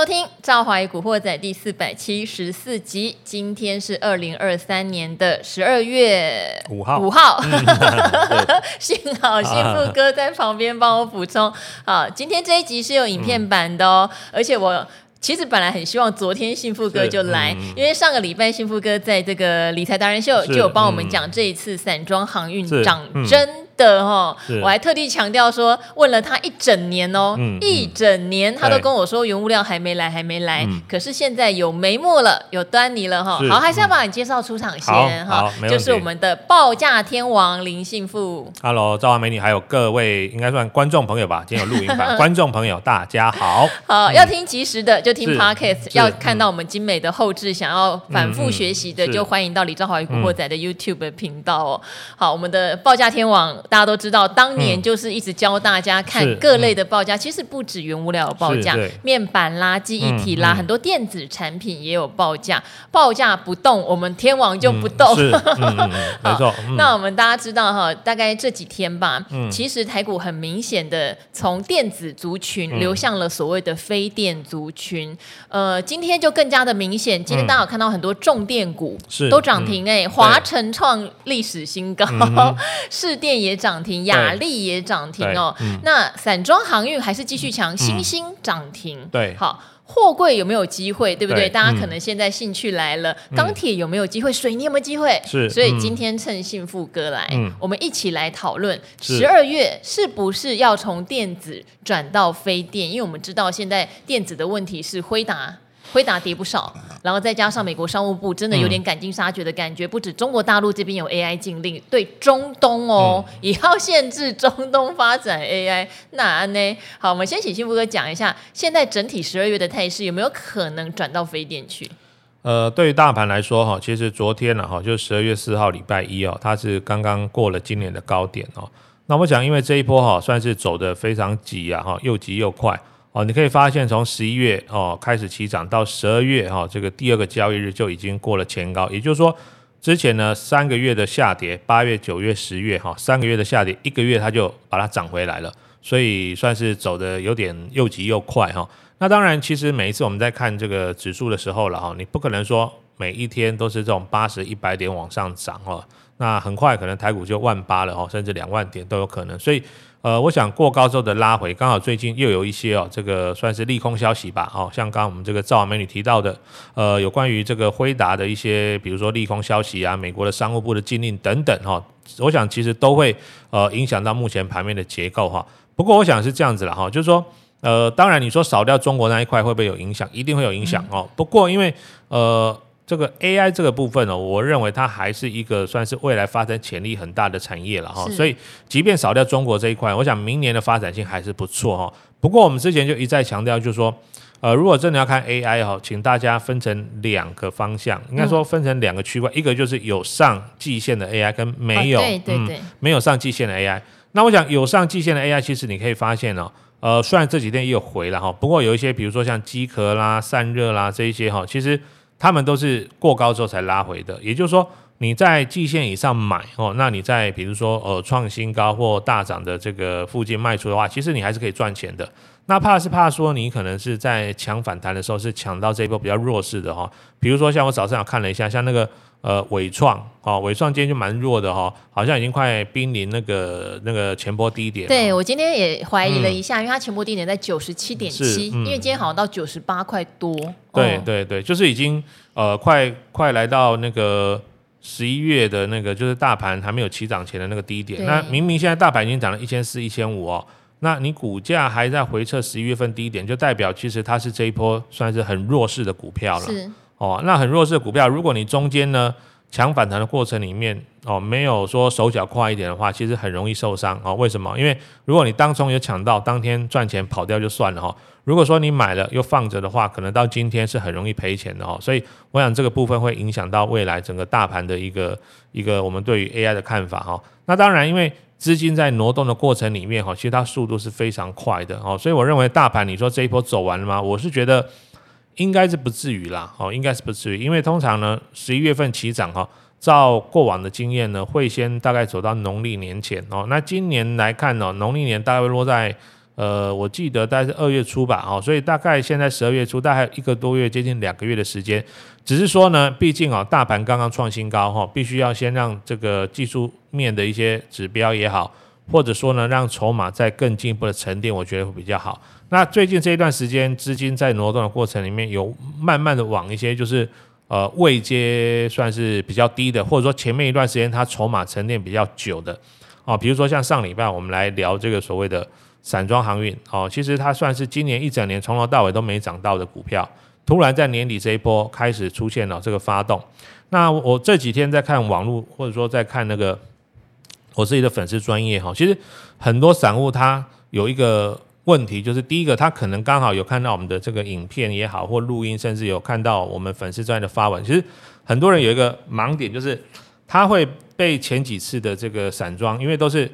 收听《赵华与古惑仔》第四百七十四集。今天是二零二三年的十二月五号。五号，幸好幸福哥在旁边帮我补充。好，今天这一集是有影片版的哦，嗯、而且我其实本来很希望昨天幸福哥就来，嗯、因为上个礼拜幸福哥在这个理财达人秀就有帮我们讲这一次散装航运涨真。的哈，我还特地强调说，问了他一整年哦，一整年他都跟我说原物料还没来，还没来。嗯、可是现在有眉目了，有端倪了哈。好，还是要把你介绍出场先哈，就是我们的报价天王林信富。Hello，赵华美女，还有各位应该算观众朋友吧？今天有录音版，观众朋友大家好。好，嗯、要听即时的就听 Podcast，要看到我们精美的后置，想要反复学习的就欢迎到李兆华与古惑仔的 YouTube 频道哦。好，我们的报价天王。大家都知道，当年就是一直教大家看各类的报价，其实不止原物料有报价，面板啦、记忆体啦，很多电子产品也有报价。报价不动，我们天王就不动。没错。那我们大家知道哈，大概这几天吧，其实台股很明显的从电子族群流向了所谓的非电族群。呃，今天就更加的明显，今天大家有看到很多重电股都涨停哎，华晨创历史新高，市电也。涨停，雅力也涨停哦。嗯、那散装航运还是继续强，新兴涨停。对，好，货柜有没有机会？对不对？对大家可能现在兴趣来了。嗯、钢铁有没有机会？水泥有没有机会？是。所以今天趁幸福哥来，嗯、我们一起来讨论十二月是不是要从电子转到非电？因为我们知道现在电子的问题是辉达。辉达跌不少，然后再加上美国商务部真的有点赶尽杀绝的感觉，嗯、不止中国大陆这边有 AI 禁令，对中东哦、嗯、也要限制中东发展 AI。那呢？好，我们先请幸福哥讲一下，现在整体十二月的态势有没有可能转到非电去？呃，对于大盘来说哈，其实昨天呢哈，就十二月四号礼拜一哦，它是刚刚过了今年的高点哦。那我想，因为这一波哈算是走的非常急啊哈，又急又快。哦，你可以发现从十一月哦开始起涨到十二月哈、哦，这个第二个交易日就已经过了前高，也就是说之前呢三个月的下跌，八月、九月、十月哈、哦，三个月的下跌，一个月它就把它涨回来了，所以算是走得有点又急又快哈、哦。那当然，其实每一次我们在看这个指数的时候了哈，你不可能说每一天都是这种八十、一百点往上涨哦，那很快可能台股就万八了哈，甚至两万点都有可能，所以。呃，我想过高之后的拉回，刚好最近又有一些哦，这个算是利空消息吧，哦，像刚刚我们这个赵美女提到的，呃，有关于这个辉达的一些，比如说利空消息啊，美国的商务部的禁令等等哈，我想其实都会呃影响到目前盘面的结构哈。不过我想是这样子了哈，就是说，呃，当然你说少掉中国那一块会不会有影响？一定会有影响哦。不过因为呃。这个 AI 这个部分呢，我认为它还是一个算是未来发展潜力很大的产业了哈。是所以，即便少掉中国这一块，我想明年的发展性还是不错哈。不过，我们之前就一再强调，就是说，呃，如果真的要看 AI 哈，请大家分成两个方向，应该说分成两个区块，嗯、一个就是有上季线的 AI，跟没有，哦、对对对、嗯，没有上季线的 AI。那我想有上季线的 AI，其实你可以发现哦，呃，虽然这几天也有回了哈，不过有一些，比如说像机壳啦、散热啦这一些哈，其实。他们都是过高之后才拉回的，也就是说，你在季线以上买哦，那你在比如说呃创新高或大涨的这个附近卖出的话，其实你还是可以赚钱的。那怕是怕说你可能是在抢反弹的时候是抢到这一波比较弱势的哈，比如说像我早上有看了一下，像那个呃伟创哦，纬创今天就蛮弱的哈，好像已经快濒临那个那个前波低点。对，我今天也怀疑了一下，嗯、因为它前波低点在九十七点七，因为今天好像到九十八块多。对对对，就是已经呃快快来到那个十一月的那个就是大盘还没有起涨前的那个低点。那明明现在大盘已经涨了一千四、一千五哦，那你股价还在回撤十一月份低点，就代表其实它是这一波算是很弱势的股票了。是哦，那很弱势的股票，如果你中间呢抢反弹的过程里面哦没有说手脚快一点的话，其实很容易受伤哦。为什么？因为如果你当中有抢到，当天赚钱跑掉就算了哈。如果说你买了又放着的话，可能到今天是很容易赔钱的哦。所以我想这个部分会影响到未来整个大盘的一个一个我们对于 AI 的看法哈。那当然，因为资金在挪动的过程里面哈，其实它速度是非常快的哦。所以我认为大盘你说这一波走完了吗？我是觉得应该是不至于啦哦，应该是不至于，因为通常呢十一月份起涨哈，照过往的经验呢，会先大概走到农历年前哦。那今年来看呢，农历年大概会落在。呃，我记得大概是二月初吧，哦，所以大概现在十二月初，大概一个多月，接近两个月的时间。只是说呢，毕竟啊，大盘刚刚创新高，哈，必须要先让这个技术面的一些指标也好，或者说呢，让筹码再更进一步的沉淀，我觉得会比较好。那最近这一段时间，资金在挪动的过程里面，有慢慢的往一些就是呃位阶算是比较低的，或者说前面一段时间它筹码沉淀比较久的，哦，比如说像上礼拜我们来聊这个所谓的。散装航运哦，其实它算是今年一整年从头到尾都没涨到的股票，突然在年底这一波开始出现了这个发动。那我这几天在看网络，或者说在看那个我自己的粉丝专业哈，其实很多散户他有一个问题，就是第一个他可能刚好有看到我们的这个影片也好，或录音，甚至有看到我们粉丝专业的发文。其实很多人有一个盲点，就是他会被前几次的这个散装，因为都是。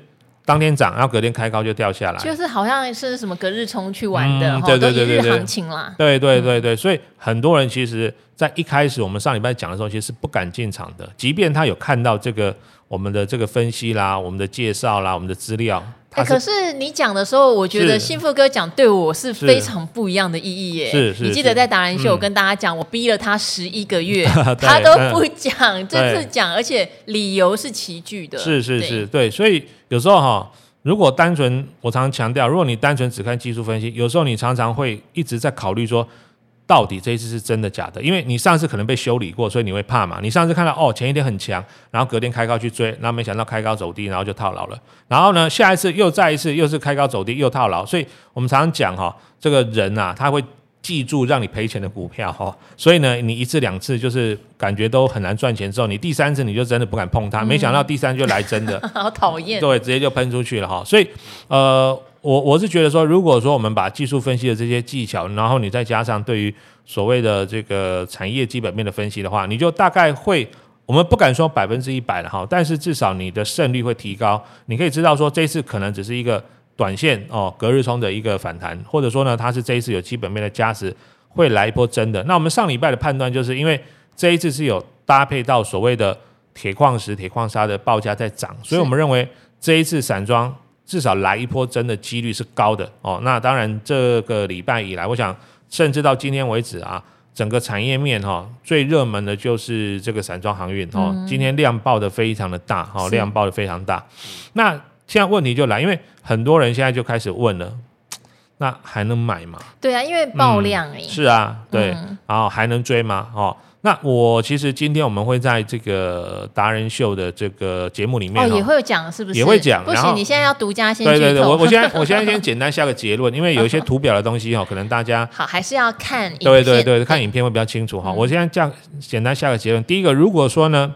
当天涨，然后隔天开高就掉下来，就是好像是什么隔日冲去玩的，对对对对对，行情啦。对对对对，所以很多人其实，在一开始我们上礼拜讲的时候，其实是不敢进场的，即便他有看到这个我们的这个分析啦、我们的介绍啦、我们的资料。哎，可是你讲的时候，我觉得幸福哥讲对我是非常不一样的意义耶。是是，你记得在达人秀，我跟大家讲，我逼了他十一个月，他都不讲，这次讲，而且理由是齐聚的。是是是，对，所以有时候哈，如果单纯，我常常强调，如果你单纯只看技术分析，有时候你常常会一直在考虑说。到底这一次是真的假的？因为你上次可能被修理过，所以你会怕嘛。你上次看到哦，前一天很强，然后隔天开高去追，那没想到开高走低，然后就套牢了。然后呢，下一次又再一次又是开高走低又套牢。所以我们常常讲哈，这个人呐、啊，他会记住让你赔钱的股票哈。所以呢，你一次两次就是感觉都很难赚钱之后，你第三次你就真的不敢碰它。没想到第三就来真的，好讨厌。对，直接就喷出去了哈。所以呃。我我是觉得说，如果说我们把技术分析的这些技巧，然后你再加上对于所谓的这个产业基本面的分析的话，你就大概会，我们不敢说百分之一百了哈，但是至少你的胜率会提高。你可以知道说，这次可能只是一个短线哦，隔日冲的一个反弹，或者说呢，它是这一次有基本面的加持，会来一波真的。那我们上礼拜的判断就是因为这一次是有搭配到所谓的铁矿石、铁矿砂的报价在涨，所以我们认为这一次散装。至少来一波真的几率是高的哦。那当然，这个礼拜以来，我想甚至到今天为止啊，整个产业面哈、哦、最热门的就是这个散装航运哦。今天量爆的非常的大哈、哦，量爆的非常大。那现在问题就来，因为很多人现在就开始问了，那还能买吗？对啊，因为爆量哎、嗯。是啊，对，嗯、然后还能追吗？哦。那我其实今天我们会在这个达人秀的这个节目里面哦，也会有讲是不是？也会讲。不行，你现在要独家先对对对，我我现在我现在 先简单下个结论，因为有一些图表的东西哈，可能大家好还是要看影片。对对对，看影片会比较清楚哈。我现在这样简单下个结论，第一个，如果说呢，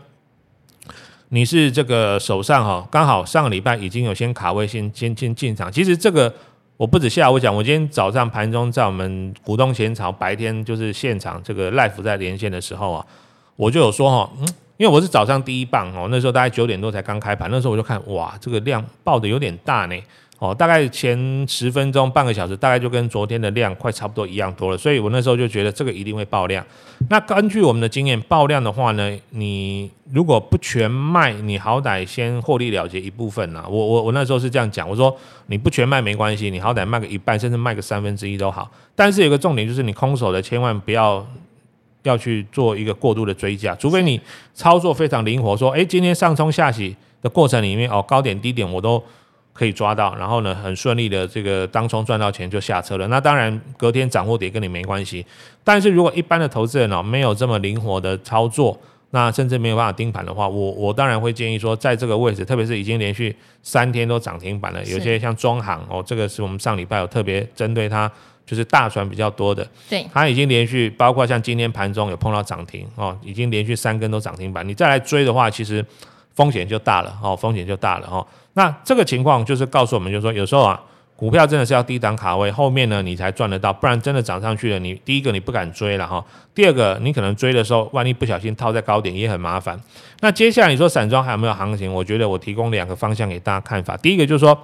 你是这个手上哈，刚好上个礼拜已经有先卡位先先先进场，其实这个。我不止下午讲，我今天早上盘中在我们股东前朝白天就是现场这个 l i f e 在连线的时候啊，我就有说哈，嗯，因为我是早上第一棒哦，那时候大概九点多才刚开盘，那时候我就看哇，这个量爆的有点大呢。哦，大概前十分钟、半个小时，大概就跟昨天的量快差不多一样多了，所以我那时候就觉得这个一定会爆量。那根据我们的经验，爆量的话呢，你如果不全卖，你好歹先获利了结一部分呐。我我我那时候是这样讲，我说你不全卖没关系，你好歹卖个一半，甚至卖个三分之一都好。但是有个重点就是，你空手的千万不要要去做一个过度的追加，除非你操作非常灵活，说诶，今天上冲下洗的过程里面哦，高点低点我都。可以抓到，然后呢，很顺利的这个当冲赚到钱就下车了。那当然隔天涨或跌跟你没关系。但是如果一般的投资人哦，没有这么灵活的操作，那甚至没有办法盯盘的话，我我当然会建议说，在这个位置，特别是已经连续三天都涨停板了，有些像中行哦，这个是我们上礼拜有特别针对它，就是大船比较多的，对，它已经连续包括像今天盘中有碰到涨停哦，已经连续三根都涨停板，你再来追的话，其实风险就大了哦，风险就大了哦。那这个情况就是告诉我们，就是说有时候啊，股票真的是要低档卡位，后面呢你才赚得到，不然真的涨上去了，你第一个你不敢追了哈，第二个你可能追的时候，万一不小心套在高点也很麻烦。那接下来你说散装还有没有行情？我觉得我提供两个方向给大家看法。第一个就是说，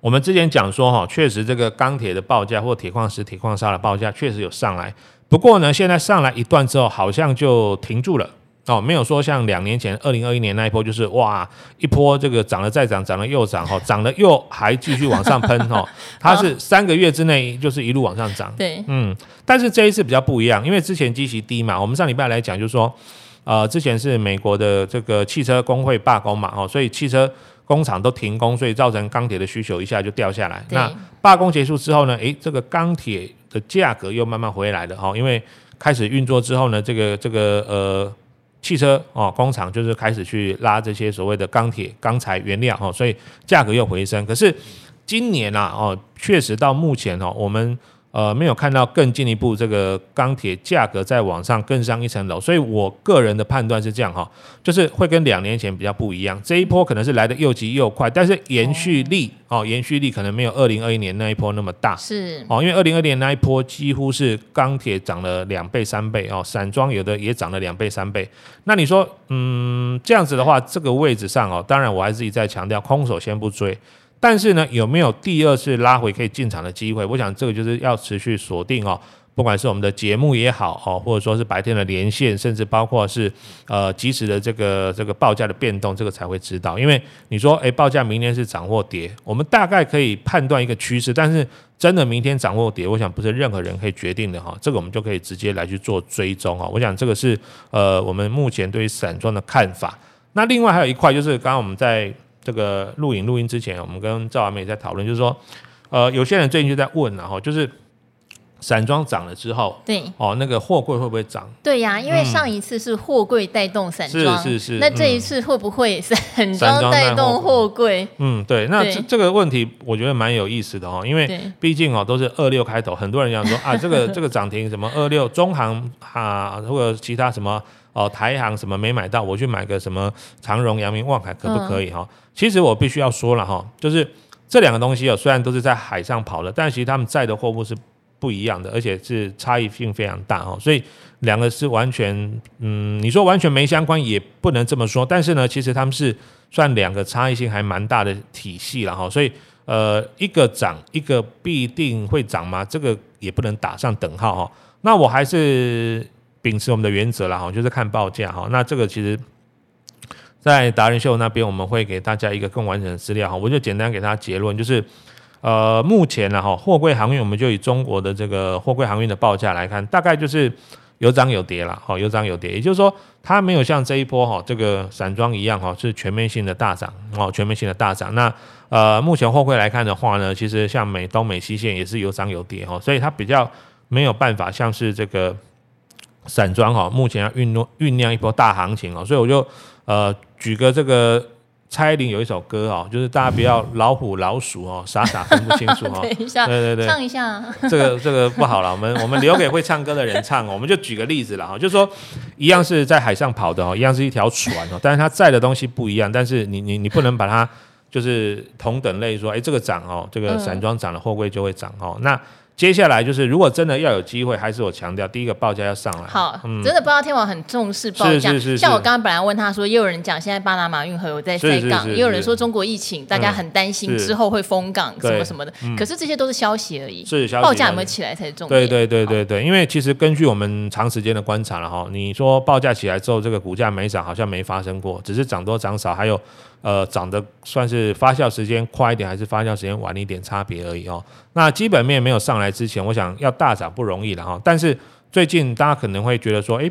我们之前讲说哈，确实这个钢铁的报价或铁矿石、铁矿砂的报价确实有上来，不过呢，现在上来一段之后，好像就停住了。哦，没有说像两年前二零二一年那一波，就是哇一波这个涨了再涨，涨了又涨，哈，涨了又还继续往上喷，哈，它是三个月之内就是一路往上涨，对，嗯，但是这一次比较不一样，因为之前基期低嘛，我们上礼拜来讲就是说，呃，之前是美国的这个汽车工会罢工嘛，哦，所以汽车工厂都停工，所以造成钢铁的需求一下就掉下来。那罢工结束之后呢，诶，这个钢铁的价格又慢慢回来了，哈，因为开始运作之后呢，这个这个呃。汽车哦，工厂就是开始去拉这些所谓的钢铁、钢材原料哦，所以价格又回升。可是今年啊哦，确实到目前哦，我们。呃，没有看到更进一步这个钢铁价格再往上更上一层楼，所以我个人的判断是这样哈，就是会跟两年前比较不一样。这一波可能是来的又急又快，但是延续力哦，延续力可能没有二零二一年那一波那么大。是哦，因为二零二零年那一波几乎是钢铁涨了两倍三倍哦，散装有的也涨了两倍三倍。那你说，嗯，这样子的话，这个位置上哦，当然我还是一再强调，空手先不追。但是呢，有没有第二次拉回可以进场的机会？我想这个就是要持续锁定哦，不管是我们的节目也好哦，或者说是白天的连线，甚至包括是呃即时的这个这个报价的变动，这个才会知道。因为你说诶，报价明天是涨或跌，我们大概可以判断一个趋势，但是真的明天涨或跌，我想不是任何人可以决定的哈。这个我们就可以直接来去做追踪啊。我想这个是呃我们目前对于散装的看法。那另外还有一块就是刚刚我们在。这个录影录音之前，我们跟赵完美在讨论，就是说，呃，有些人最近就在问了哈，就是散装涨了之后，对，哦，那个货柜会不会涨？对呀、啊，因为上一次是货柜带动散装，是是是，那这一次会不会 散装带动货柜？嗯，对，那这这个问题我觉得蛮有意思的哦，因为毕竟哦都是二六开头，很多人讲说 啊，这个这个涨停什么二六中行啊，或者其他什么。哦，台行什么没买到，我去买个什么长荣、阳明、望海可不可以哈、嗯？其实我必须要说了哈，就是这两个东西哦，虽然都是在海上跑的，但其实他们载的货物是不一样的，而且是差异性非常大哈。所以两个是完全，嗯，你说完全没相关也不能这么说。但是呢，其实他们是算两个差异性还蛮大的体系了哈。所以呃，一个涨，一个必定会涨吗？这个也不能打上等号哈。那我还是。秉持我们的原则了，哈，就是看报价哈。那这个其实，在达人秀那边，我们会给大家一个更完整的资料哈。我就简单给大家结论，就是呃，目前呢哈，货柜航运，我们就以中国的这个货柜航运的报价来看，大概就是有涨有跌了，哈，有涨有跌。也就是说，它没有像这一波哈，这个散装一样哈，是全面性的大涨哦，全面性的大涨。那呃，目前货柜来看的话呢，其实像美东、美西线也是有涨有跌哈，所以它比较没有办法像是这个。散装哈，目前要酝酿酝酿一波大行情哦，所以我就呃举个这个蔡依林有一首歌哦，就是大家不要老虎老鼠哦，傻傻分不清楚哦。等一下，对对对，唱一下。这个这个不好了，我们我们留给会唱歌的人唱哦。我们就举个例子了哈，就是说一样是在海上跑的哦，一样是一条船哦，但是它载的东西不一样，但是你你你不能把它就是同等类说，哎，这个涨哦，这个散装涨了，货柜就会涨哦，那。接下来就是，如果真的要有机会，还是我强调，第一个报价要上来。好，嗯、真的不知道天王很重视报价。是是是是，像我刚刚本来问他说，也有人讲现在巴拿马运河有在塞港，也有人说中国疫情，大家很担心之后会封港什么什么的。可是这些都是消息而已。是消息。报价有没有起来才是重点。对对对对对，因为其实根据我们长时间的观察了哈，你说报价起来之后，这个股价没涨，好像没发生过，只是涨多涨少，还有。呃，涨得算是发酵时间快一点，还是发酵时间晚一点差别而已哦。那基本面没有上来之前，我想要大涨不容易了哈。但是最近大家可能会觉得说，诶，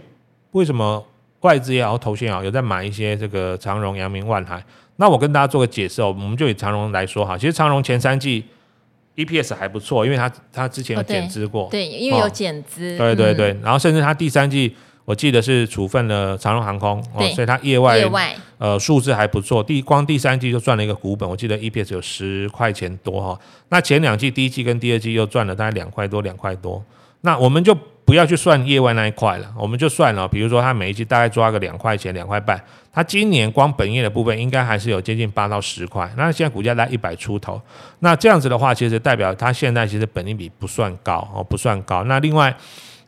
为什么外资也好，投信也好，有在买一些这个长荣、阳明、万海？那我跟大家做个解释哦，我们就以长荣来说哈，其实长荣前三季 EPS 还不错，因为它它之前有减资过，哦对，对，因为有减资，哦，对对对，然后甚至它第三季。我记得是处分了长荣航空，哦，所以它业外业外呃数字还不错，第光第三季就赚了一个股本，我记得 EPS 有十块钱多哈。那前两季第一季跟第二季又赚了大概两块多两块多，那我们就不要去算业外那一块了，我们就算了，比如说它每一季大概抓个两块钱两块半，它今年光本业的部分应该还是有接近八到十块，那现在股价在一百出头，那这样子的话，其实代表它现在其实本益比不算高哦，不算高。那另外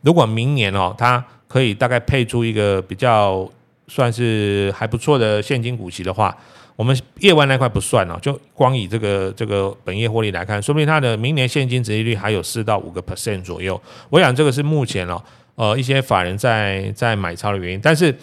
如果明年哦它可以大概配出一个比较算是还不错的现金股息的话，我们业外那块不算哦，就光以这个这个本业获利来看，说明它的明年现金值利率还有四到五个 percent 左右。我想这个是目前哦，呃一些法人在在买超的原因。但是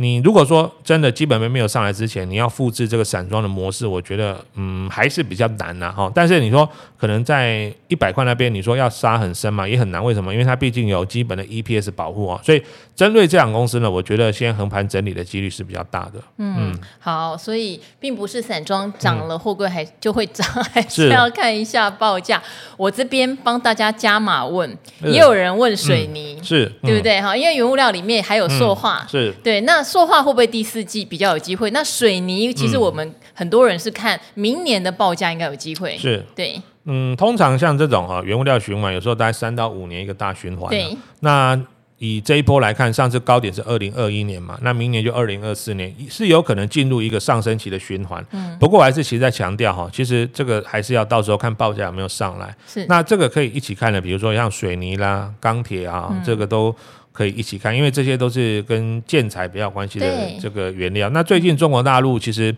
你如果说真的基本面没有上来之前，你要复制这个散装的模式，我觉得嗯还是比较难呐哈。但是你说可能在一百块那边，你说要杀很深嘛，也很难。为什么？因为它毕竟有基本的 EPS 保护啊。所以针对这两公司呢，我觉得先横盘整理的几率是比较大的。嗯，嗯好，所以并不是散装涨了货柜还就会涨，嗯、还是要看一下报价。我这边帮大家加码问，也有人问水泥，嗯、是、嗯、对不对哈？因为原物料里面还有塑化，嗯、是对那。塑化会不会第四季比较有机会？那水泥其实我们很多人是看明年的报价应该有机会。是对，嗯，通常像这种哈原物料循环，有时候大概三到五年一个大循环。对，那以这一波来看，上次高点是二零二一年嘛，那明年就二零二四年是有可能进入一个上升期的循环。嗯，不过我还是其实在强调哈，其实这个还是要到时候看报价有没有上来。是，那这个可以一起看的，比如说像水泥啦、钢铁啊，这个都。可以一起看，因为这些都是跟建材比较关系的这个原料。那最近中国大陆其实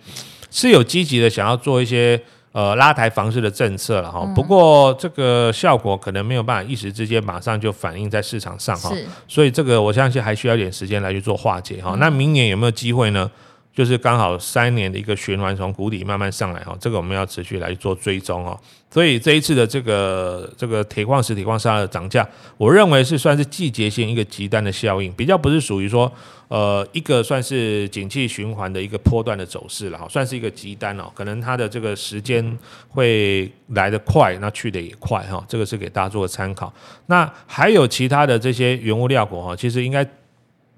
是有积极的想要做一些呃拉抬房市的政策了哈，嗯、不过这个效果可能没有办法一时之间马上就反映在市场上哈，所以这个我相信还需要一点时间来去做化解哈。嗯、那明年有没有机会呢？就是刚好三年的一个循环，从谷底慢慢上来哈，这个我们要持续来做追踪哈。所以这一次的这个这个铁矿石、铁矿砂的涨价，我认为是算是季节性一个极端的效应，比较不是属于说呃一个算是景气循环的一个波段的走势了哈，算是一个极端哦，可能它的这个时间会来得快，那去得也快哈，这个是给大家做个参考。那还有其他的这些原物料股哈，其实应该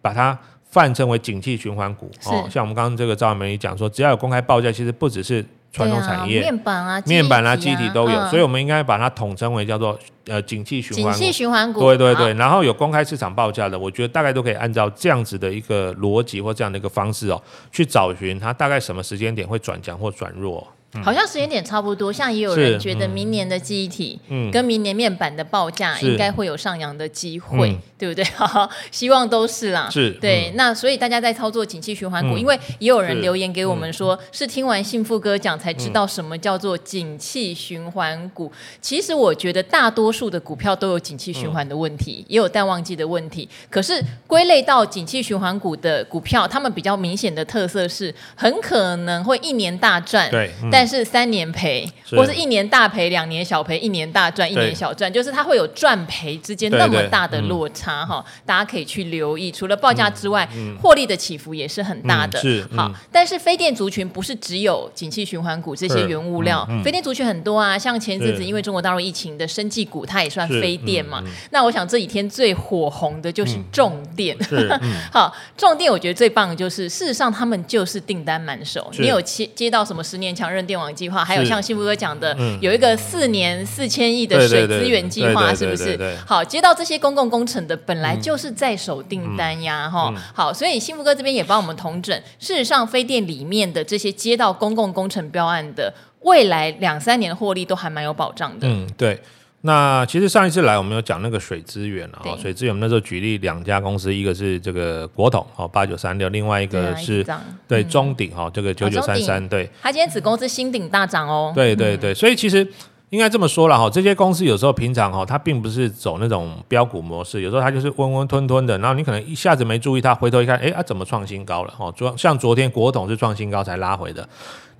把它。泛称为景气循环股哦，像我们刚刚这个赵文梅讲说，只要有公开报价，其实不只是传统产业，面板啊、面板啊、机体都有，所以我们应该把它统称为叫做呃景气循环。景气循环股，对对对。然后有公开市场报价的，我觉得大概都可以按照这样子的一个逻辑或这样的一个方式哦，去找寻它大概什么时间点会转强或转弱。好像时间点差不多，像也有人觉得明年的记忆体跟明年面板的报价应该会有上扬的机会，对不对？希望都是啦。是，对。那所以大家在操作景气循环股，因为也有人留言给我们说，是听完幸福哥讲才知道什么叫做景气循环股。其实我觉得大多数的股票都有景气循环的问题，也有淡旺季的问题。可是归类到景气循环股的股票，他们比较明显的特色是，很可能会一年大赚。对，但但是三年赔，是或是一年大赔，两年小赔，一年大赚，一年小赚，就是它会有赚赔之间那么大的落差哈，嗯、大家可以去留意。除了报价之外，获、嗯、利的起伏也是很大的。好，嗯、但是非电族群不是只有景气循环股这些原物料，非电族群很多啊，像前阵子因为中国大陆疫情的生技股，它也算非电嘛。那我想这几天最火红的就是重电。好，重电我觉得最棒的就是，事实上他们就是订单满手，你有接接到什么十年强韧电。电网计划，还有像幸福哥讲的，嗯、有一个四年四千亿的水资源计划，是不是？好，接到这些公共工程的，本来就是在手订单呀，哈、嗯。好，所以幸福哥这边也帮我们统整，事实上，非电里面的这些接到公共工程标案的，未来两三年的获利都还蛮有保障的。嗯，对。那其实上一次来，我们有讲那个水资源啊，对水资源，我们那时候举例两家公司，一个是这个国统哦八九三六，另外一个是对中鼎哈这个九九三三，对。他今天子公司新鼎大涨哦。对对对，所以其实应该这么说了哈，这些公司有时候平常哈，它并不是走那种标股模式，有时候它就是温温吞吞的，然后你可能一下子没注意它，回头一看，哎，它怎么创新高了？哈，昨像昨天国统是创新高才拉回的。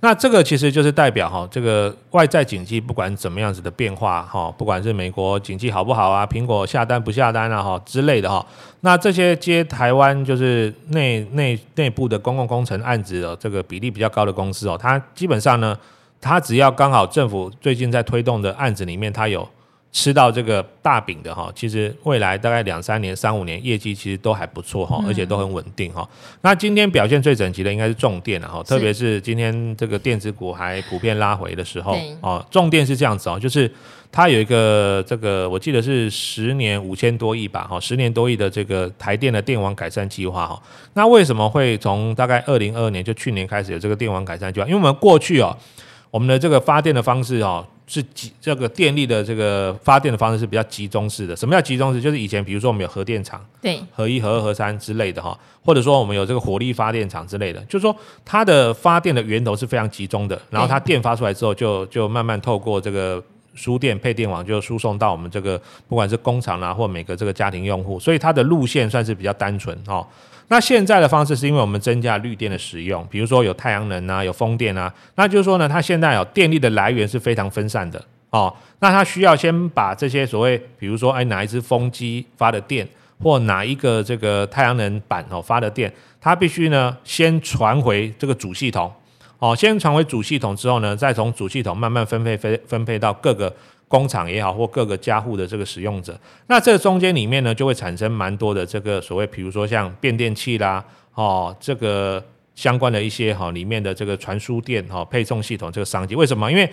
那这个其实就是代表哈，这个外在景气不管怎么样子的变化哈，不管是美国景气好不好啊，苹果下单不下单啊哈之类的哈，那这些接台湾就是内内内部的公共工程案子的这个比例比较高的公司哦，它基本上呢，它只要刚好政府最近在推动的案子里面，它有。吃到这个大饼的哈，其实未来大概两三年、三五年业绩其实都还不错哈，而且都很稳定哈。那今天表现最整齐的应该是重电了哈，特别是今天这个电子股还普遍拉回的时候哦。重电是这样子哦，就是它有一个这个我记得是十年五千多亿吧哈，十年多亿的这个台电的电网改善计划哈。那为什么会从大概二零二二年就去年开始有这个电网改善计划？因为我们过去哦，我们的这个发电的方式哦。是集这个电力的这个发电的方式是比较集中式的。什么叫集中式？就是以前比如说我们有核电厂，对，核一、核二、核三之类的哈，或者说我们有这个火力发电厂之类的，就是说它的发电的源头是非常集中的，然后它电发出来之后就就慢慢透过这个输电配电网就输送到我们这个不管是工厂啊，或每个这个家庭用户，所以它的路线算是比较单纯哦。那现在的方式是因为我们增加绿电的使用，比如说有太阳能啊，有风电啊，那就是说呢，它现在有电力的来源是非常分散的哦。那它需要先把这些所谓，比如说哎哪一只风机发的电，或哪一个这个太阳能板哦发的电，它必须呢先传回这个主系统。哦，先传回主系统之后呢，再从主系统慢慢分配分分配到各个工厂也好，或各个家户的这个使用者。那这中间里面呢，就会产生蛮多的这个所谓，比如说像变电器啦，哦，这个相关的一些哈里面的这个传输电哈配送系统这个商机。为什么？因为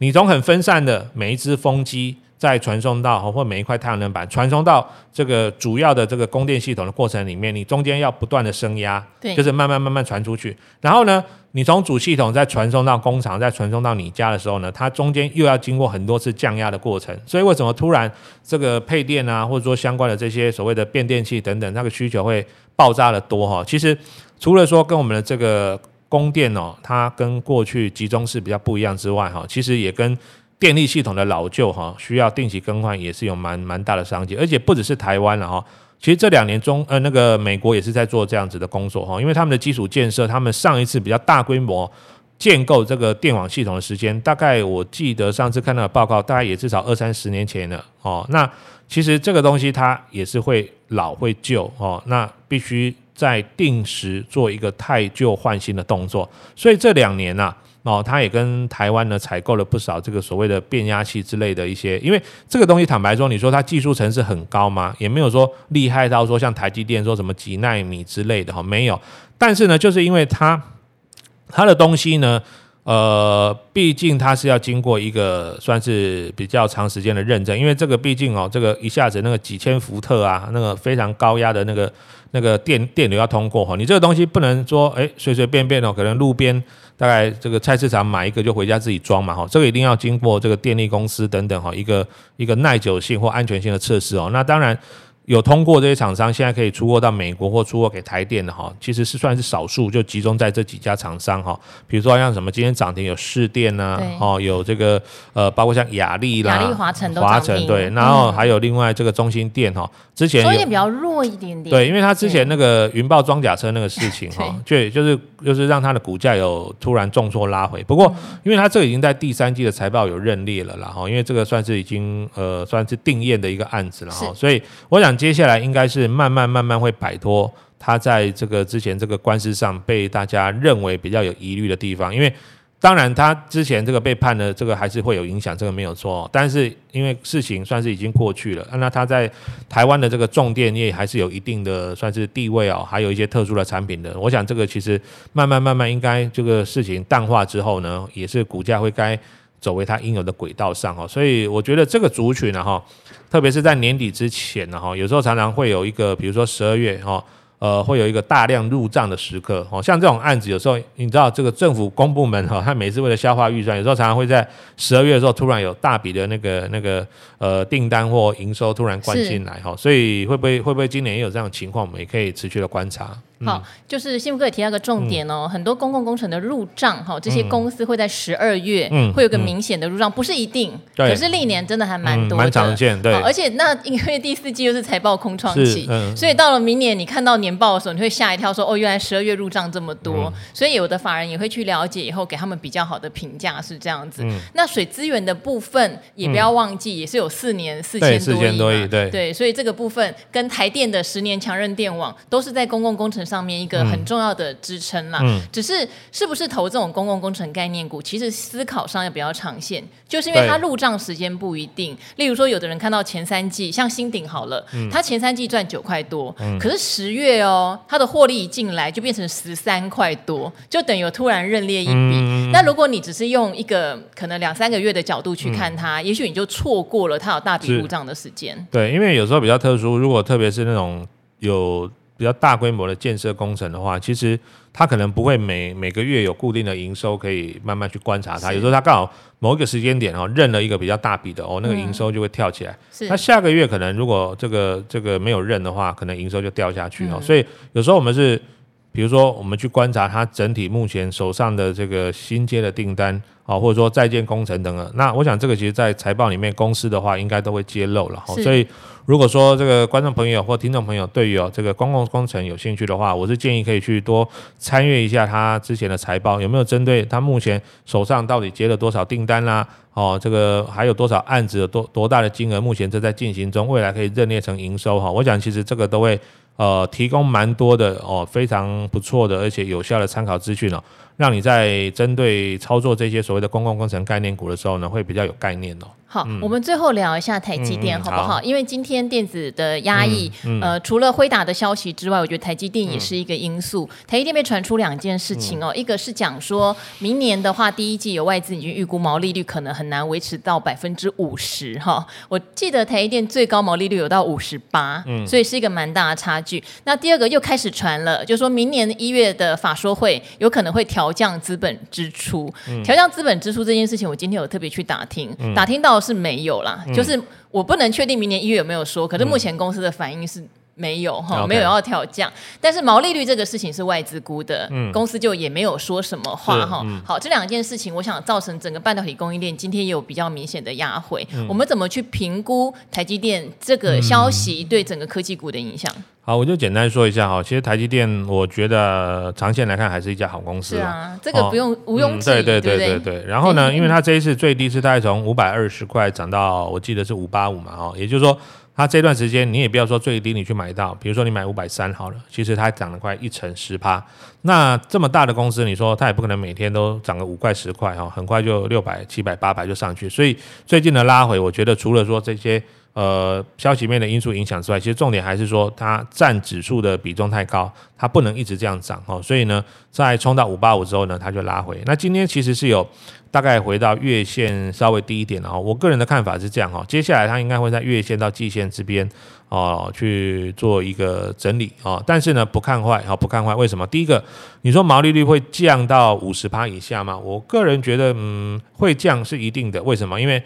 你从很分散的每一只风机。再传送到或每一块太阳能板传送到这个主要的这个供电系统的过程里面，你中间要不断的升压，对，就是慢慢慢慢传出去。然后呢，你从主系统再传送到工厂，再传送到你家的时候呢，它中间又要经过很多次降压的过程。所以为什么突然这个配电啊，或者说相关的这些所谓的变电器等等，那个需求会爆炸的多哈？其实除了说跟我们的这个供电哦，它跟过去集中式比较不一样之外哈，其实也跟电力系统的老旧哈，需要定期更换，也是有蛮蛮大的商机，而且不只是台湾了哈，其实这两年中呃那个美国也是在做这样子的工作哈，因为他们的基础建设，他们上一次比较大规模建构这个电网系统的时间，大概我记得上次看到的报告，大概也至少二三十年前了哦。那其实这个东西它也是会老会旧哦，那必须在定时做一个汰旧换新的动作，所以这两年呐、哦，他也跟台湾呢采购了不少这个所谓的变压器之类的一些，因为这个东西坦白说，你说它技术层次很高吗？也没有说厉害到说像台积电说什么几纳米之类的哈，没有。但是呢，就是因为它它的东西呢，呃，毕竟它是要经过一个算是比较长时间的认证，因为这个毕竟哦，这个一下子那个几千伏特啊，那个非常高压的那个那个电电流要通过哈，你这个东西不能说哎随随便便哦，可能路边。大概这个菜市场买一个就回家自己装嘛哈，这个一定要经过这个电力公司等等哈，一个一个耐久性或安全性的测试哦。那当然。有通过这些厂商，现在可以出货到美国或出货给台电的哈，其实是算是少数，就集中在这几家厂商哈。比如说像什么今天涨停有市电呐，哦有这个呃，包括像雅力啦、华城都华城对，然后还有另外这个中心电哈，之前比较弱一点点，对，因为它之前那个云豹装甲车那个事情哈，就就是就是让它的股价有突然重挫拉回。不过因为它这个已经在第三季的财报有认列了啦哈，因为这个算是已经呃算是定验的一个案子了哈，所以我想。接下来应该是慢慢慢慢会摆脱他在这个之前这个官司上被大家认为比较有疑虑的地方，因为当然他之前这个被判的这个还是会有影响，这个没有错。但是因为事情算是已经过去了，那他在台湾的这个重电业还是有一定的算是地位哦，还有一些特殊的产品的。我想这个其实慢慢慢慢应该这个事情淡化之后呢，也是股价会该。走回它应有的轨道上哦，所以我觉得这个族群呢哈，特别是在年底之前呢哈，有时候常常会有一个，比如说十二月哈，呃，会有一个大量入账的时刻哦，像这种案子，有时候你知道这个政府公部门哈，他每次为了消化预算，有时候常常会在十二月的时候突然有大笔的那个那个呃订单或营收突然灌进来哈，所以会不会会不会今年也有这样的情况，我们也可以持续的观察。好，就是幸福哥也提到个重点哦，很多公共工程的入账哈，这些公司会在十二月会有个明显的入账，不是一定，可是历年真的还蛮多，蛮常见，对。而且那因为第四季又是财报空窗期，所以到了明年你看到年报的时候，你会吓一跳，说哦，原来十二月入账这么多，所以有的法人也会去了解，以后给他们比较好的评价是这样子。那水资源的部分也不要忘记，也是有四年四千多亿，对。对，所以这个部分跟台电的十年强韧电网都是在公共工程上面一个很重要的支撑啦，嗯嗯、只是是不是投这种公共工程概念股，其实思考上要比较长线，就是因为它入账时间不一定。例如说，有的人看到前三季，像新鼎好了，嗯、它前三季赚九块多，嗯、可是十月哦，它的获利一进来就变成十三块多，就等于突然认列一笔。嗯、那如果你只是用一个可能两三个月的角度去看它，嗯、也许你就错过了它有大笔入账的时间。对，因为有时候比较特殊，如果特别是那种有。比较大规模的建设工程的话，其实它可能不会每每个月有固定的营收可以慢慢去观察它。有时候它刚好某一个时间点哦，认了一个比较大笔的哦，那个营收就会跳起来。那、嗯、下个月可能如果这个这个没有认的话，可能营收就掉下去哦。嗯、所以有时候我们是，比如说我们去观察它整体目前手上的这个新接的订单好，或者说在建工程等等。那我想这个其实，在财报里面，公司的话应该都会揭露了。所以，如果说这个观众朋友或听众朋友对于哦这个公共工程有兴趣的话，我是建议可以去多参阅一下他之前的财报，有没有针对他目前手上到底接了多少订单啦？哦，这个还有多少案子，有多多大的金额，目前正在进行中，未来可以认列成营收哈。我想其实这个都会呃提供蛮多的哦非常不错的而且有效的参考资讯哦。让你在针对操作这些所谓的公共工程概念股的时候呢，会比较有概念哦。好，嗯、我们最后聊一下台积电，好不好？因为今天电子的压抑，嗯除了辉达的消息之外，我觉得台积电也是一个因素。嗯、台积电被传出两件事情哦，嗯、一个是讲说明年的话，第一季有外资已经预估毛利率可能很难维持到百分之五十哈。我记得台积电最高毛利率有到五十八，嗯，所以是一个蛮大的差距。那第二个又开始传了，就是说明年一月的法说会有可能会调降资本支出，嗯、调降资本支出这件事情，我今天有特别去打听，嗯、打听到是没有啦。就是我不能确定明年一月有没有说，可是目前公司的反应是没有哈，嗯、没有要调降。但是毛利率这个事情是外资估的，嗯、公司就也没有说什么话哈。嗯、好，这两件事情，我想造成整个半导体供应链今天也有比较明显的压回。嗯、我们怎么去评估台积电这个消息对整个科技股的影响？好，我就简单说一下哈。其实台积电，我觉得长线来看还是一家好公司。是啊，这个不用毋庸置疑，对对对对对。然后呢，因为它这一次最低是大概从五百二十块涨到，我记得是五八五嘛，哈，也就是说，它这段时间你也不要说最低你去买到，比如说你买五百三好了，其实它涨了快一成十趴。那这么大的公司，你说它也不可能每天都涨个五块十块哈，很快就六百、七百、八百就上去。所以最近的拉回，我觉得除了说这些。呃，消息面的因素影响之外，其实重点还是说它占指数的比重太高，它不能一直这样涨哦。所以呢，在冲到五八五之后呢，它就拉回。那今天其实是有大概回到月线稍微低一点哦。我个人的看法是这样哈，接下来它应该会在月线到季线这边哦去做一个整理哦。但是呢，不看坏啊，不看坏。为什么？第一个，你说毛利率会降到五十趴以下吗？我个人觉得，嗯，会降是一定的。为什么？因为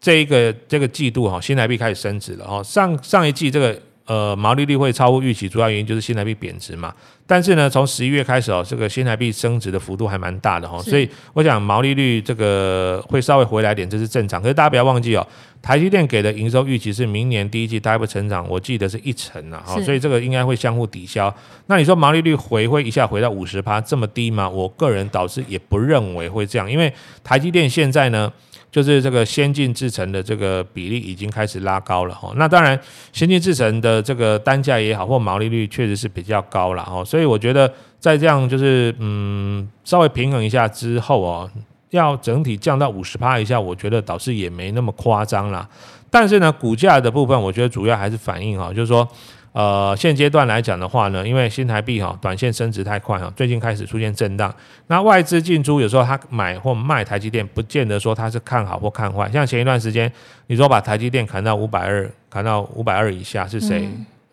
这一个这个季度哈，新台币开始升值了哈。上上一季这个呃毛利率会超乎预期，主要原因就是新台币贬值嘛。但是呢，从十一月开始哦，这个新台币升值的幅度还蛮大的哈。所以我想毛利率这个会稍微回来点，这是正常。可是大家不要忘记哦，台积电给的营收预期是明年第一季大概会成长，我记得是一成啊。哈，所以这个应该会相互抵消。那你说毛利率回会一下回到五十趴这么低吗？我个人倒是也不认为会这样，因为台积电现在呢。就是这个先进制程的这个比例已经开始拉高了哈，那当然先进制程的这个单价也好或毛利率确实是比较高了哈，所以我觉得在这样就是嗯稍微平衡一下之后哦，要整体降到五十趴以下，我觉得倒是也没那么夸张啦。但是呢，股价的部分我觉得主要还是反映哈，就是说。呃，现阶段来讲的话呢，因为新台币哈短线升值太快哈，最近开始出现震荡。那外资进出有时候他买或卖台积电，不见得说他是看好或看坏。像前一段时间，你说把台积电砍到五百二，砍到五百二以下是谁？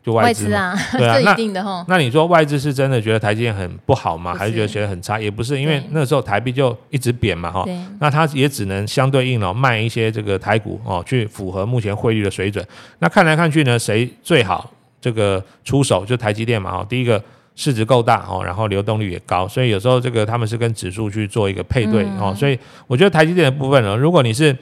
就外资啊，对啊，这一定的齁。那你说外资是真的觉得台积电很不好吗？还是觉得觉得很差？也不是，因为那时候台币就一直贬嘛哈。那它也只能相对应哦卖一些这个台股哦，去符合目前汇率的水准。那看来看去呢，谁最好？这个出手就台积电嘛，哈，第一个市值够大哦，然后流动率也高，所以有时候这个他们是跟指数去做一个配对哦，所以我觉得台积电的部分呢，如果你是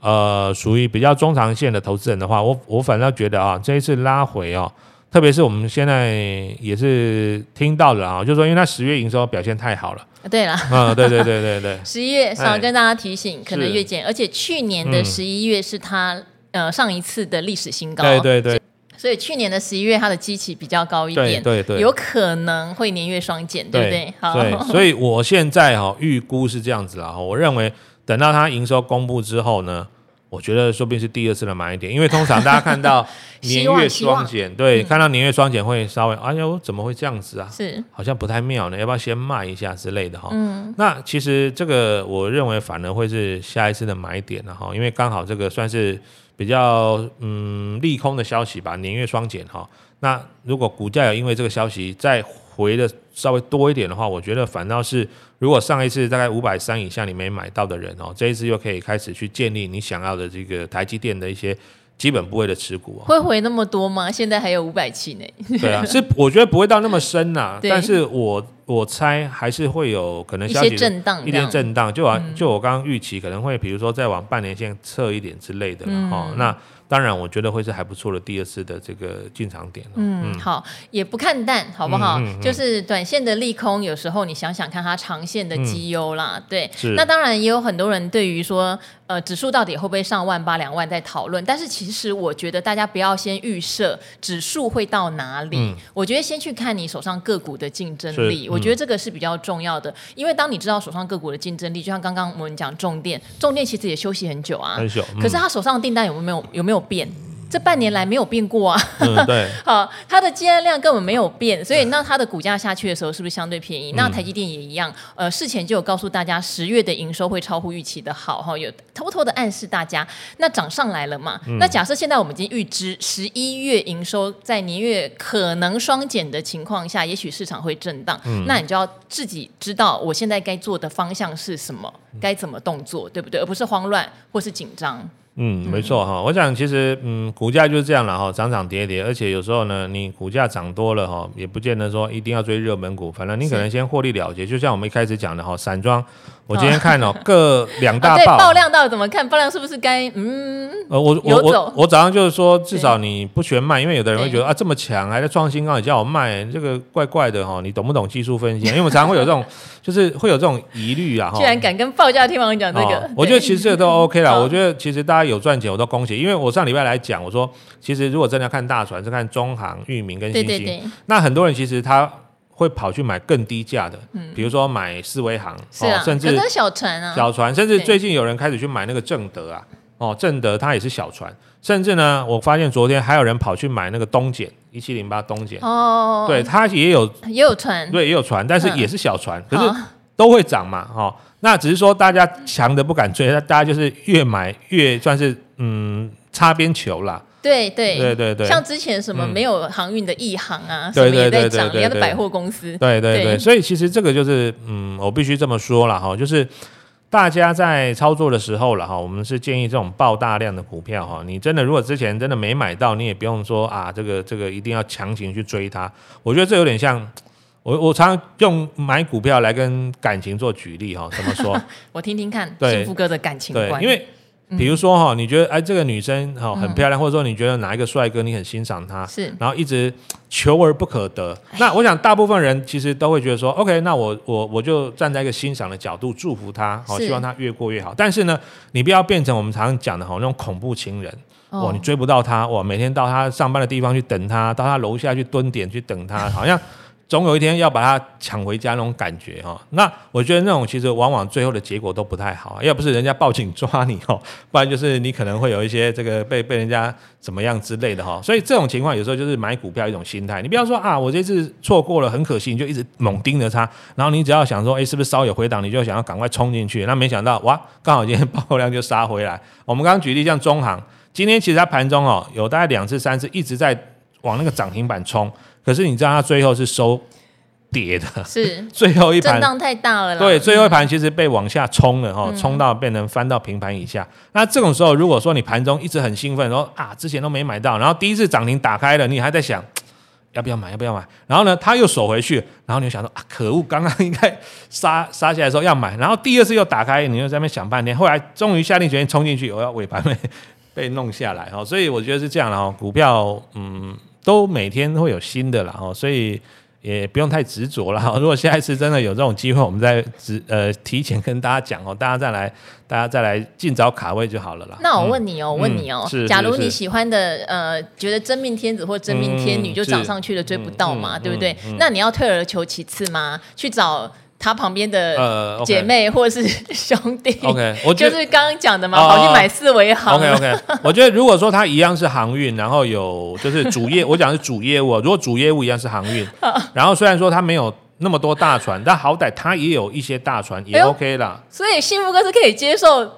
呃属于比较中长线的投资人的话，我我反倒觉得啊，这一次拉回哦，特别是我们现在也是听到了啊，就是说因为它十月营收表现太好了，对了，嗯，对对对对对，十一月想跟大家提醒，可能月减，而且去年的十一月是它呃上一次的历史新高，对对对。所以去年的十一月，它的基期比较高一点，对对对，有可能会年月双减，对不对？好，对，所以我现在哈预估是这样子啦，我认为等到它营收公布之后呢，我觉得说不定是第二次的买点，因为通常大家看到 年月双减，对，看到年月双减会稍微哎呦怎么会这样子啊？是，好像不太妙呢，要不要先卖一下之类的哈？嗯，那其实这个我认为反而会是下一次的买点了哈，因为刚好这个算是。比较嗯利空的消息吧，年月双减哈。那如果股价有因为这个消息再回的稍微多一点的话，我觉得反倒是如果上一次大概五百三以下你没买到的人哦，这一次又可以开始去建立你想要的这个台积电的一些基本部位的持股。会回那么多吗？现在还有五百七呢。对啊，是我觉得不会到那么深呐、但是我我猜还是会有可能一些震荡，一点震荡，就啊，就我刚刚预期可能会，比如说再往半年线测一点之类的，嗯、哦，那。当然，我觉得会是还不错的第二次的这个进场点。嗯，好，也不看淡，好不好？嗯嗯嗯、就是短线的利空，有时候你想想看它长线的绩优啦。嗯、对，是那当然也有很多人对于说，呃，指数到底会不会上万八两万在讨论。但是其实我觉得大家不要先预设指数会到哪里。嗯、我觉得先去看你手上个股的竞争力，嗯、我觉得这个是比较重要的。因为当你知道手上个股的竞争力，就像刚刚我们讲重电，重电其实也休息很久啊，很久。嗯、可是他手上的订单有没有有没有变？这半年来没有变过啊，嗯，对，好，它的接单量根本没有变，所以那它的股价下去的时候是不是相对便宜？嗯、那台积电也一样，呃，事前就有告诉大家十月的营收会超乎预期的好，哈，有偷偷的暗示大家，那涨上来了嘛？嗯、那假设现在我们已经预知十一月营收在年月可能双减的情况下，也许市场会震荡，嗯、那你就要自己知道我现在该做的方向是什么，该怎么动作，对不对？而不是慌乱或是紧张。嗯，没错哈，我想其实嗯，股价就是这样了哈，涨涨跌跌，而且有时候呢，你股价涨多了哈，也不见得说一定要追热门股，反正你可能先获利了结，就像我们一开始讲的哈，散装。我今天看哦，各两大爆，爆量到底怎么看？爆量是不是该嗯？呃，我我我我早上就是说，至少你不全卖，因为有的人会觉得啊，这么强还在创新高，你叫我卖，这个怪怪的哈。你懂不懂技术分析？因为我们常常会有这种，就是会有这种疑虑啊。居然敢跟报价天王讲这个，我觉得其实这个都 OK 了。我觉得其实大家有赚钱，我都恭喜。因为我上礼拜来讲，我说其实如果真的要看大船，是看中航、裕民跟新兴。那很多人其实他。会跑去买更低价的，嗯，比如说买四维行，是啊，甚至小船啊，小船，甚至最近有人开始去买那个正德啊，哦，正德它也是小船，甚至呢，我发现昨天还有人跑去买那个东碱一七零八东碱，哦，对，它也有也有船，对，也有船，但是也是小船，可是都会涨嘛，哈，那只是说大家强的不敢追，那大家就是越买越算是嗯擦边球啦。对对对对对，像之前什么没有航运的亿航啊，什么也在涨，人家的百货公司。对对对，所以其实这个就是，嗯，我必须这么说了哈，就是大家在操作的时候了哈，我们是建议这种爆大量的股票哈，你真的如果之前真的没买到，你也不用说啊，这个这个一定要强行去追它。我觉得这有点像我我常常用买股票来跟感情做举例哈，怎么说？我听听看，幸福哥的感情观，因为。比如说哈，你觉得哎，这个女生哈很漂亮，或者说你觉得哪一个帅哥你很欣赏他，是，然后一直求而不可得。那我想大部分人其实都会觉得说，OK，那我我我就站在一个欣赏的角度祝福他，好，希望他越过越好。但是呢，你不要变成我们常常讲的哈那种恐怖情人，哦，你追不到他，哇，每天到他上班的地方去等他，到他楼下去蹲点去等他，好像。总有一天要把它抢回家那种感觉哈，那我觉得那种其实往往最后的结果都不太好，要不是人家报警抓你哦，不然就是你可能会有一些这个被被人家怎么样之类的哈。所以这种情况有时候就是买股票一种心态，你不要说啊，我这次错过了很可惜，你就一直猛盯着它，然后你只要想说，哎，是不是稍有回档，你就想要赶快冲进去，那没想到哇，刚好今天爆量就杀回来。我们刚刚举例像中航，今天其实它盘中哦有大概两次三次一直在往那个涨停板冲。可是你知道它最后是收跌的，是 最后一盘震荡太大了。对，最后一盘其实被往下冲了哈，嗯、冲到变成翻到平盘以下。嗯、那这种时候，如果说你盘中一直很兴奋，说啊之前都没买到，然后第一次涨停打开了，你还在想 要不要买，要不要买？然后呢，它又锁回去，然后你就想说啊，可恶，刚刚应该杀杀下来的时候要买，然后第二次又打开，你又在那边想半天，后来终于下定决心冲进去，我要尾盘被 被弄下来哈。所以我觉得是这样的哈，股票嗯。都每天会有新的啦，哦，所以也不用太执着了。如果下一次真的有这种机会，我们再直呃提前跟大家讲哦，大家再来，大家再来尽早卡位就好了啦。那我问你哦，嗯、问你哦，是假如你喜欢的呃，觉得真命天子或真命天女就涨上去了，追不到嘛，对不对？那你要退而求其次吗？去找。他旁边的姐妹或是兄弟，OK，我就是刚刚讲的嘛，跑去买四维航。OK OK，我觉得如果说他一样是航运，然后有就是主业，我讲的是主业务，如果主业务一样是航运，然后虽然说他没有那么多大船，但好歹他也有一些大船，也 OK 啦。所以幸福哥是可以接受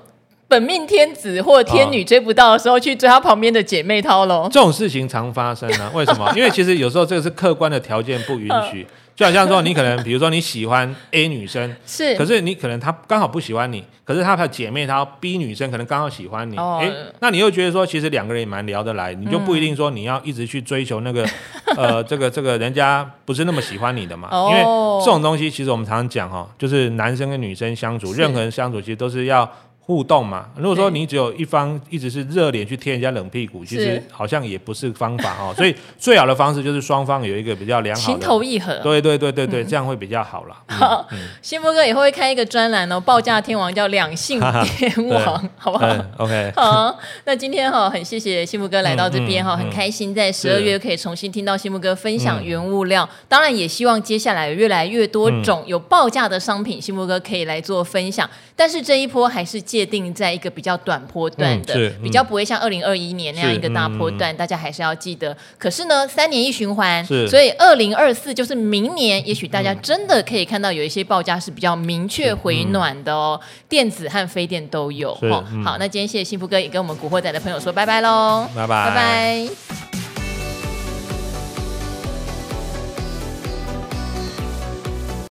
本命天子或天女追不到的时候去追他旁边的姐妹涛喽。这种事情常发生啊？为什么？因为其实有时候这个是客观的条件不允许。就好像说你可能比如说你喜欢 A 女生，是，可是你可能她刚好不喜欢你，可是她的姐妹她 B 女生可能刚好喜欢你，哎、哦，那你又觉得说其实两个人也蛮聊得来，你就不一定说你要一直去追求那个、嗯、呃这个这个人家不是那么喜欢你的嘛，哦、因为这种东西其实我们常常讲哈，就是男生跟女生相处，任何人相处其实都是要。互动嘛，如果说你只有一方一直是热脸去贴人家冷屁股，其实好像也不是方法哦。所以最好的方式就是双方有一个比较良好的情投意合。对对对对对，这样会比较好了。好，幸福哥也会开一个专栏哦，报价天王叫两性 天王，好不好？OK。好，那今天哈很谢谢新福哥来到这边哈，很开心在十二月可以重新听到新福哥分享原物料，当然也希望接下来有越来越多种有报价的商品，新福哥可以来做分享。但是这一波还是界定在一个比较短波段的，嗯嗯、比较不会像二零二一年那样一个大波段，嗯、大家还是要记得。可是呢，三年一循环，所以二零二四就是明年，也许大家真的可以看到有一些报价是比较明确回暖的哦，嗯、电子和非电都有。是嗯、好，那今天谢谢幸福哥也跟我们古惑仔的朋友说拜拜喽，拜拜拜拜。